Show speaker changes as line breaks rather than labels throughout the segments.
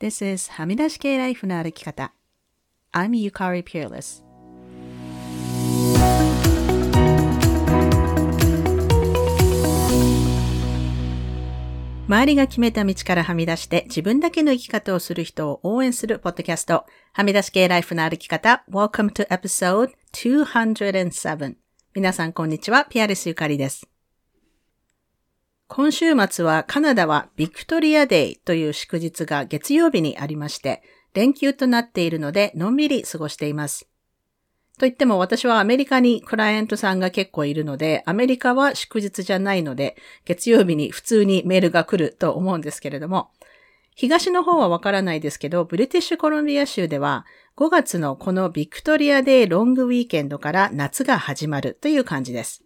This is はみ出し系ライフの歩き方。I'm Yukari Peerless. 周りが決めた道からはみ出して自分だけの生き方をする人を応援するポッドキャスト、はみ出し系ライフの歩き方。Welcome to episode 207. 皆さんこんにちは、ピアレスゆかりです。今週末はカナダは Victoria Day という祝日が月曜日にありまして、連休となっているのでのんびり過ごしています。と言っても私はアメリカにクライアントさんが結構いるので、アメリカは祝日じゃないので、月曜日に普通にメールが来ると思うんですけれども、東の方はわからないですけど、ブリティッシュコロンビア州では5月のこの Victoria Day long weekend から夏が始まるという感じです。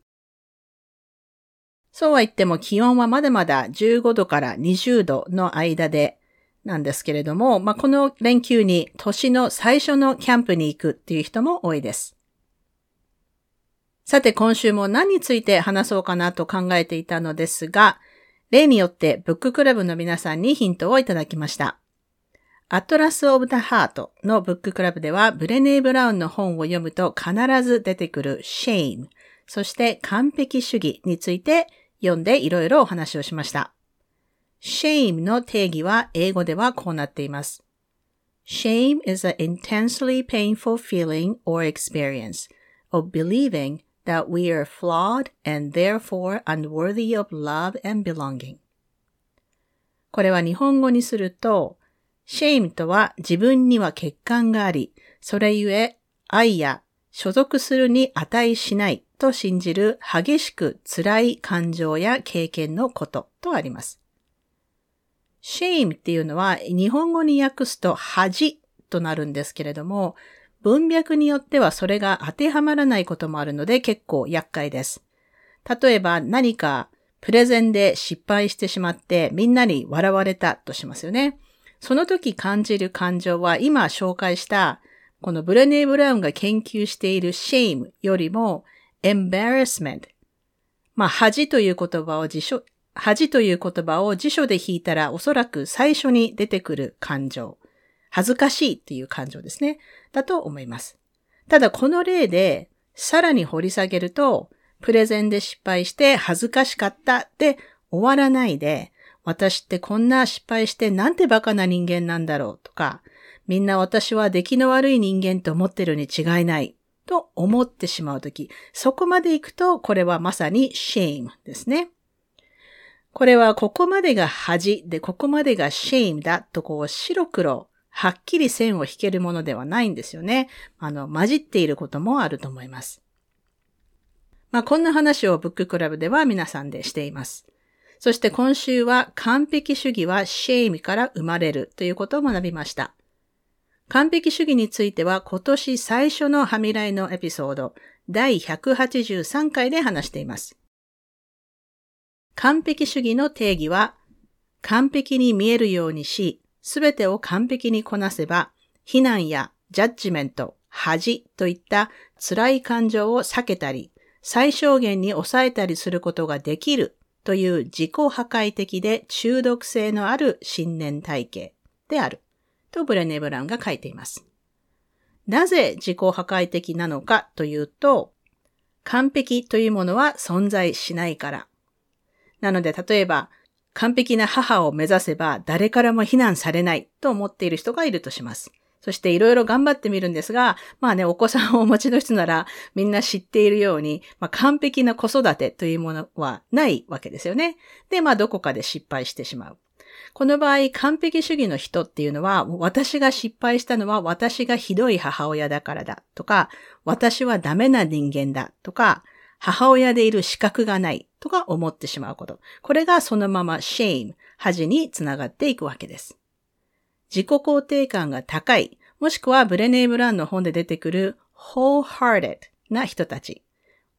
そうは言っても気温はまだまだ15度から20度の間でなんですけれども、まあ、この連休に年の最初のキャンプに行くっていう人も多いです。さて今週も何について話そうかなと考えていたのですが、例によってブッククラブの皆さんにヒントをいただきました。アトラス・オブ・ザ・ハートのブッククラブではブレネー・ブラウンの本を読むと必ず出てくる shame、そして完璧主義について読んでいろいろお話をしました。shame の定義は英語ではこうなっています。shame is an intensely painful feeling or experience of believing that we are flawed and therefore unworthy of love and belonging. これは日本語にすると、shame とは自分には欠陥があり、それゆえ愛や所属するに値しないと信じる激しく辛い感情や経験のこととあります。shame っていうのは日本語に訳すと恥となるんですけれども、文脈によってはそれが当てはまらないこともあるので結構厄介です。例えば何かプレゼンで失敗してしまってみんなに笑われたとしますよね。その時感じる感情は今紹介したこのブレネー・ブラウンが研究している shame よりも embarrassment。まあ、恥という言葉を辞書、恥という言葉を辞書で引いたらおそらく最初に出てくる感情。恥ずかしいっていう感情ですね。だと思います。ただこの例でさらに掘り下げると、プレゼンで失敗して恥ずかしかったって終わらないで、私ってこんな失敗してなんてバカな人間なんだろうとか、みんな私は出来の悪い人間と思ってるに違いないと思ってしまうとき、そこまで行くと、これはまさに shame ですね。これはここまでが恥で、ここまでが shame だとこう白黒、はっきり線を引けるものではないんですよね。あの、混じっていることもあると思います。まあ、こんな話をブッククラブでは皆さんでしています。そして今週は完璧主義は shame から生まれるということを学びました。完璧主義については今年最初のはみらいのエピソード第183回で話しています。完璧主義の定義は完璧に見えるようにし、すべてを完璧にこなせば、非難やジャッジメント、恥といった辛い感情を避けたり、最小限に抑えたりすることができるという自己破壊的で中毒性のある信念体系である。とブレネ・ブラウンが書いています。なぜ自己破壊的なのかというと、完璧というものは存在しないから。なので、例えば、完璧な母を目指せば誰からも非難されないと思っている人がいるとします。そしていろいろ頑張ってみるんですが、まあね、お子さんをお持ちの人ならみんな知っているように、まあ、完璧な子育てというものはないわけですよね。で、まあどこかで失敗してしまう。この場合、完璧主義の人っていうのは、私が失敗したのは私がひどい母親だからだとか、私はダメな人間だとか、母親でいる資格がないとか思ってしまうこと。これがそのまま shame、恥につながっていくわけです。自己肯定感が高い、もしくはブレネー・ブランの本で出てくる wholehearted な人たち。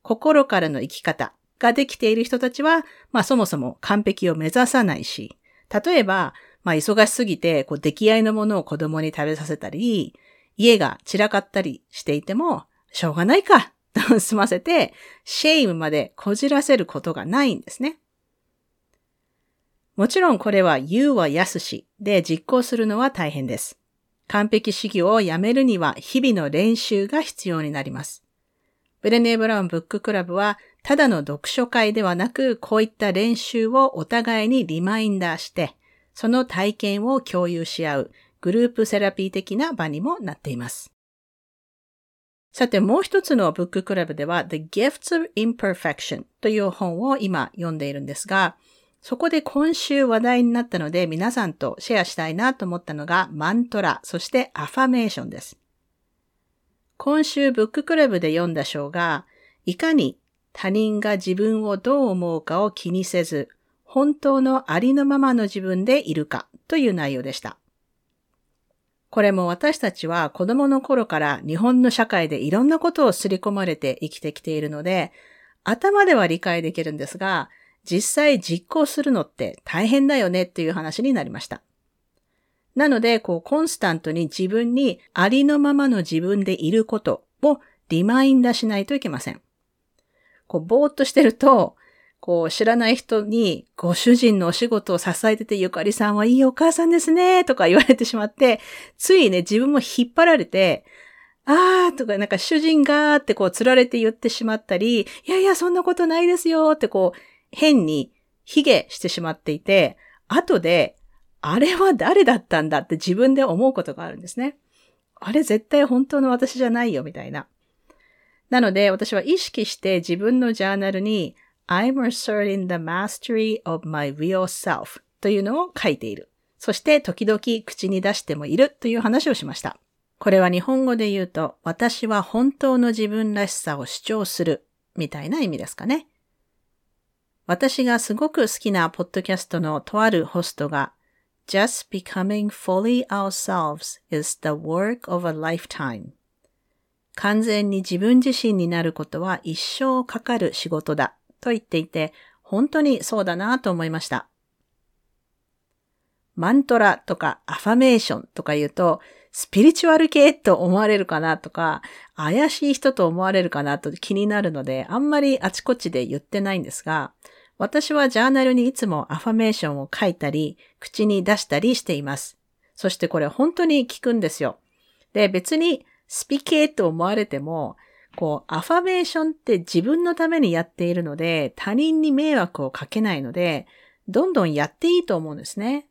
心からの生き方ができている人たちは、まあそもそも完璧を目指さないし、例えば、まあ忙しすぎて、こう出来合いのものを子供に食べさせたり、家が散らかったりしていても、しょうがないか、と 済ませて、シェイムまでこじらせることがないんですね。もちろんこれは言うは安しで実行するのは大変です。完璧主義をやめるには日々の練習が必要になります。ブレネー・ブラウンブッククラブは、ただの読書会ではなく、こういった練習をお互いにリマインダーして、その体験を共有し合うグループセラピー的な場にもなっています。さて、もう一つのブッククラブでは The Gifts of Imperfection という本を今読んでいるんですが、そこで今週話題になったので皆さんとシェアしたいなと思ったのがマントラ、そしてアファメーションです。今週ブッククラブで読んだ章が、いかに他人が自分をどう思うかを気にせず、本当のありのままの自分でいるかという内容でした。これも私たちは子供の頃から日本の社会でいろんなことをすり込まれて生きてきているので、頭では理解できるんですが、実際実行するのって大変だよねっていう話になりました。なので、こう、コンスタントに自分にありのままの自分でいることをリマインダーしないといけません。こう、ぼーっとしてると、こう、知らない人に、ご主人のお仕事を支えてて、ゆかりさんはいいお母さんですね、とか言われてしまって、ついね、自分も引っ張られて、あーとか、なんか主人がーってこう、釣られて言ってしまったり、いやいや、そんなことないですよってこう、変に卑下してしまっていて、後で、あれは誰だったんだって自分で思うことがあるんですね。あれ絶対本当の私じゃないよ、みたいな。なので、私は意識して自分のジャーナルに I'm asserting the mastery of my real self というのを書いている。そして時々口に出してもいるという話をしました。これは日本語で言うと、私は本当の自分らしさを主張するみたいな意味ですかね。私がすごく好きなポッドキャストのとあるホストが Just becoming fully ourselves is the work of a lifetime. 完全に自分自身になることは一生かかる仕事だと言っていて、本当にそうだなと思いました。マントラとかアファメーションとか言うと、スピリチュアル系と思われるかなとか、怪しい人と思われるかなと気になるので、あんまりあちこちで言ってないんですが、私はジャーナルにいつもアファメーションを書いたり、口に出したりしています。そしてこれ本当に効くんですよ。で、別にスピケーと思われても、こう、アファメーションって自分のためにやっているので、他人に迷惑をかけないので、どんどんやっていいと思うんですね。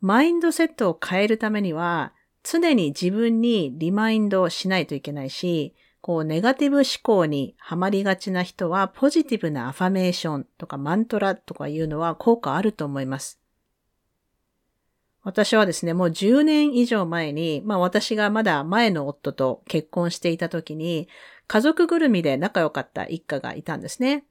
マインドセットを変えるためには、常に自分にリマインドをしないといけないし、こう、ネガティブ思考にはまりがちな人は、ポジティブなアファメーションとかマントラとかいうのは効果あると思います。私はですね、もう10年以上前に、まあ私がまだ前の夫と結婚していた時に、家族ぐるみで仲良かった一家がいたんですね。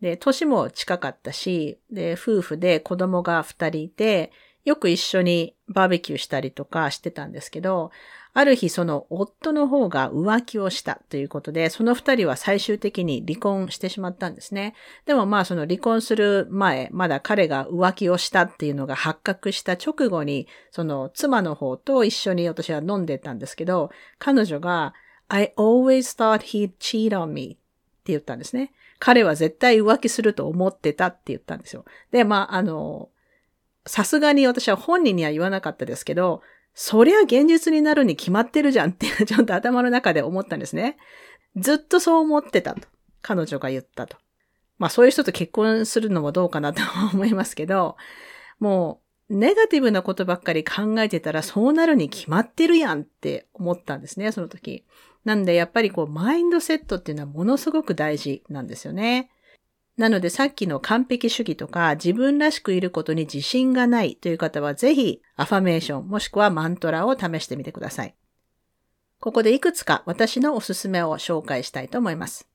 で、年も近かったし、で、夫婦で子供が2人いて、よく一緒にバーベキューしたりとかしてたんですけど、ある日その夫の方が浮気をしたということで、その二人は最終的に離婚してしまったんですね。でもまあその離婚する前、まだ彼が浮気をしたっていうのが発覚した直後に、その妻の方と一緒に私は飲んでたんですけど、彼女が I always thought he'd cheat on me って言ったんですね。彼は絶対浮気すると思ってたって言ったんですよ。で、まあ、あの、さすがに私は本人には言わなかったですけど、そりゃ現実になるに決まってるじゃんっていう ちょっと頭の中で思ったんですね。ずっとそう思ってたと。彼女が言ったと。まあそういう人と結婚するのもどうかなと思いますけど、もうネガティブなことばっかり考えてたらそうなるに決まってるやんって思ったんですね、その時。なんでやっぱりこうマインドセットっていうのはものすごく大事なんですよね。なのでさっきの完璧主義とか自分らしくいることに自信がないという方はぜひアファメーションもしくはマントラを試してみてください。ここでいくつか私のおすすめを紹介したいと思います。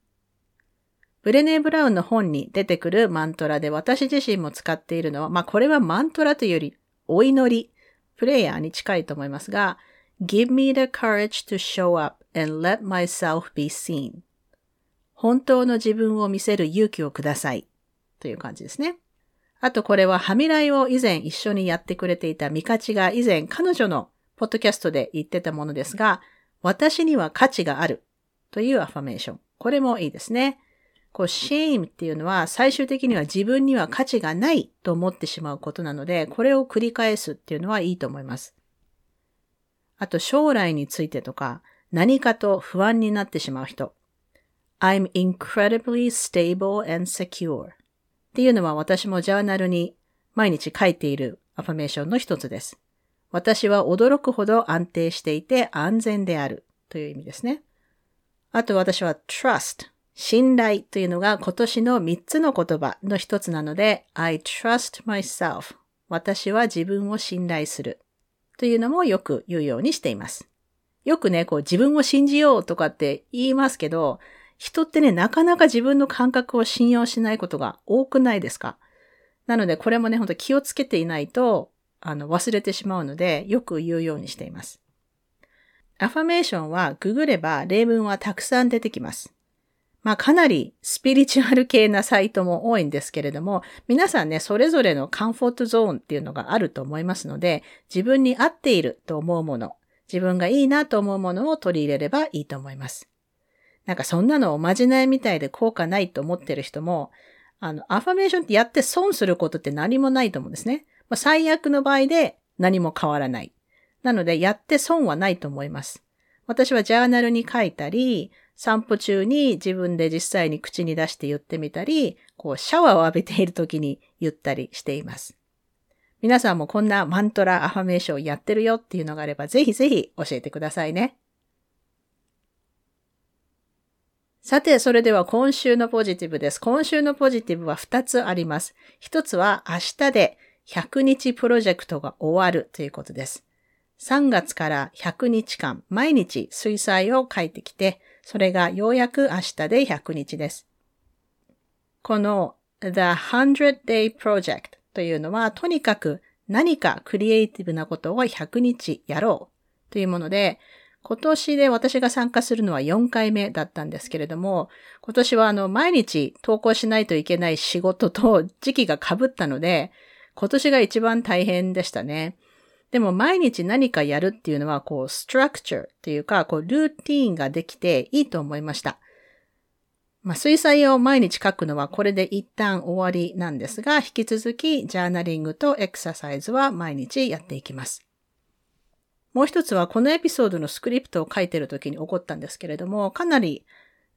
ブレネー・ブラウンの本に出てくるマントラで私自身も使っているのは、まあこれはマントラというよりお祈り、プレイヤーに近いと思いますが、Give me the courage to show up and let myself be seen 本当の自分を見せる勇気をください。という感じですね。あとこれはハミライを以前一緒にやってくれていたミカチが以前彼女のポッドキャストで言ってたものですが、私には価値があるというアファメーション。これもいいですね。こう、shame っていうのは最終的には自分には価値がないと思ってしまうことなので、これを繰り返すっていうのはいいと思います。あと、将来についてとか、何かと不安になってしまう人。I'm incredibly stable and secure っていうのは私もジャーナルに毎日書いているアファメーションの一つです。私は驚くほど安定していて安全であるという意味ですね。あと私は trust 信頼というのが今年の3つの言葉の一つなので I trust myself 私は自分を信頼するというのもよく言うようにしています。よくね、こう自分を信じようとかって言いますけど、人ってね、なかなか自分の感覚を信用しないことが多くないですか？なので、これもね、ほんと気をつけていないと、あの、忘れてしまうので、よく言うようにしています。アファメーションはググれば例文はたくさん出てきます。まあかなりスピリチュアル系なサイトも多いんですけれども、皆さんね、それぞれのカンフォートゾーンっていうのがあると思いますので、自分に合っていると思うもの、自分がいいなと思うものを取り入れればいいと思います。なんかそんなのおまじないみたいで効果ないと思ってる人も、あの、アファメーションってやって損することって何もないと思うんですね。まあ、最悪の場合で何も変わらない。なので、やって損はないと思います。私はジャーナルに書いたり、散歩中に自分で実際に口に出して言ってみたり、こうシャワーを浴びている時に言ったりしています。皆さんもこんなマントラアファメーションやってるよっていうのがあればぜひぜひ教えてくださいね。さて、それでは今週のポジティブです。今週のポジティブは2つあります。1つは明日で100日プロジェクトが終わるということです。3月から100日間、毎日水彩を書いてきて、それがようやく明日で100日です。この The 100 Day Project というのは、とにかく何かクリエイティブなことを100日やろうというもので、今年で私が参加するのは4回目だったんですけれども、今年はあの、毎日投稿しないといけない仕事と時期が被ったので、今年が一番大変でしたね。でも毎日何かやるっていうのは、こう、ストラクチャーっていうか、こう、ルーティーンができていいと思いました。まあ、水彩を毎日書くのはこれで一旦終わりなんですが、引き続きジャーナリングとエクササイズは毎日やっていきます。もう一つはこのエピソードのスクリプトを書いてる時に起こったんですけれども、かなり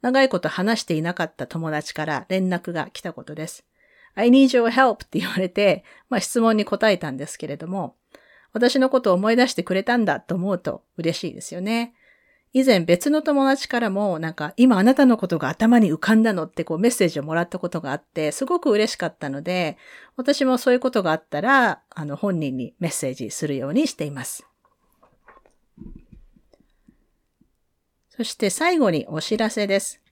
長いこと話していなかった友達から連絡が来たことです。I need your help って言われて、まあ、質問に答えたんですけれども、私のことを思い出してくれたんだと思うと嬉しいですよね。以前別の友達からもなんか今あなたのことが頭に浮かんだのってこうメッセージをもらったことがあってすごく嬉しかったので私もそういうことがあったらあの本人にメッセージするようにしています。そして最後にお知らせです。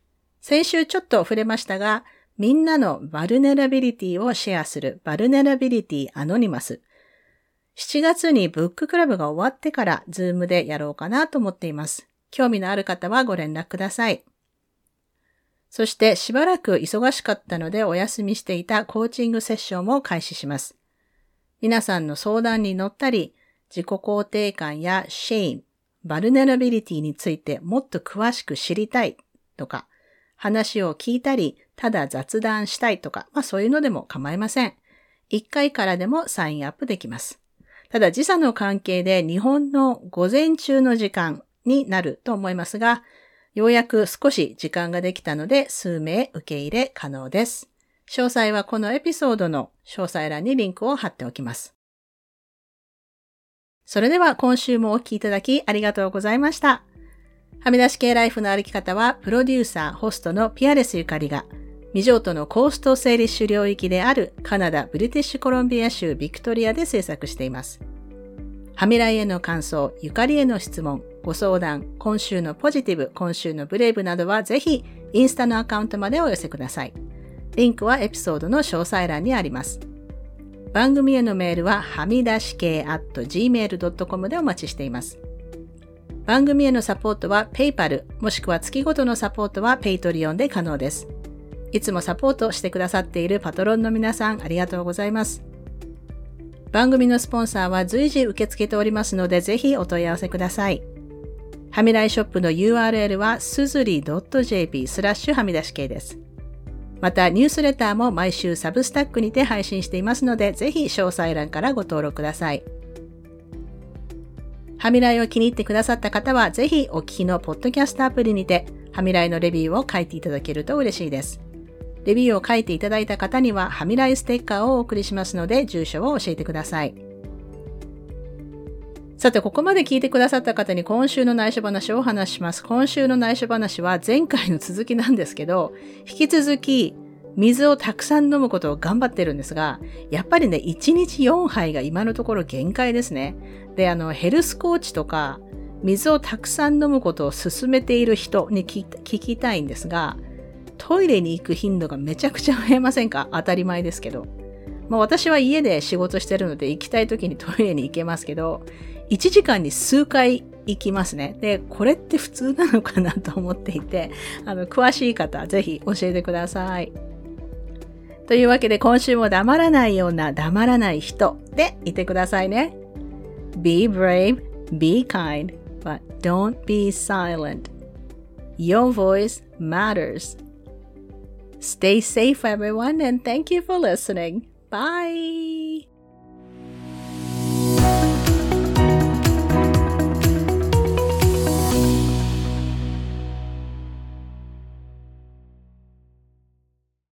先週ちょっと触れましたがみんなの vulnerability をシェアする Vulnerability Anonymous 7月に book club が終わってから Zoom でやろうかなと思っています。興味のある方はご連絡ください。そしてしばらく忙しかったのでお休みしていたコーチングセッションも開始します。皆さんの相談に乗ったり、自己肯定感や shame、vulnerability についてもっと詳しく知りたいとか、話を聞いたり、ただ雑談したいとか、まあそういうのでも構いません。1回からでもサインアップできます。ただ時差の関係で日本の午前中の時間になると思いますが、ようやく少し時間ができたので数名受け入れ可能です。詳細はこのエピソードの詳細欄にリンクを貼っておきます。それでは今週もお聴きいただきありがとうございました。はみ出し系ライフの歩き方はプロデューサー、ホストのピアレスゆかりが未譲渡のコースト整理主領域であるカナダ・ブリティッシュコロンビア州ビクトリアで制作しています。ハミライへの感想、ゆかりへの質問、ご相談、今週のポジティブ、今週のブレイブなどはぜひインスタのアカウントまでお寄せください。リンクはエピソードの詳細欄にあります。番組へのメールははみ出し系 at gmail.com でお待ちしています。番組へのサポートは PayPal もしくは月ごとのサポートは Patreon で可能です。いつもサポートしてくださっているパトロンの皆さんありがとうございます。番組のスポンサーは随時受け付けておりますので、ぜひお問い合わせください。はみらいショップの URL はすずり .jp スラッシュはみ出し系です。また、ニュースレターも毎週サブスタックにて配信していますので、ぜひ詳細欄からご登録ください。ハミライを気に入ってくださった方は、ぜひお聞きのポッドキャストアプリにて、ハミライのレビューを書いていただけると嬉しいです。レビューを書いていただいた方には、ハミライステッカーをお送りしますので、住所を教えてください。さて、ここまで聞いてくださった方に今週の内緒話をお話します。今週の内緒話は前回の続きなんですけど、引き続き水をたくさん飲むことを頑張ってるんですが、やっぱりね、1日4杯が今のところ限界ですね。で、あの、ヘルスコーチとか、水をたくさん飲むことを勧めている人に聞きたいんですが、トイレに行く頻度がめちゃくちゃ増えませんか？当たり前ですけど。まあ私は家で仕事してるので行きたい時にトイレに行けますけど、1時間に数回行きますね。で、これって普通なのかなと思っていて、あの、詳しい方、ぜひ教えてください。というわけで今週も黙らないような黙らない人でいてくださいね。Be brave, be kind, but don't be silent. Your voice matters. Stay safe, everyone, and thank you for listening. Bye.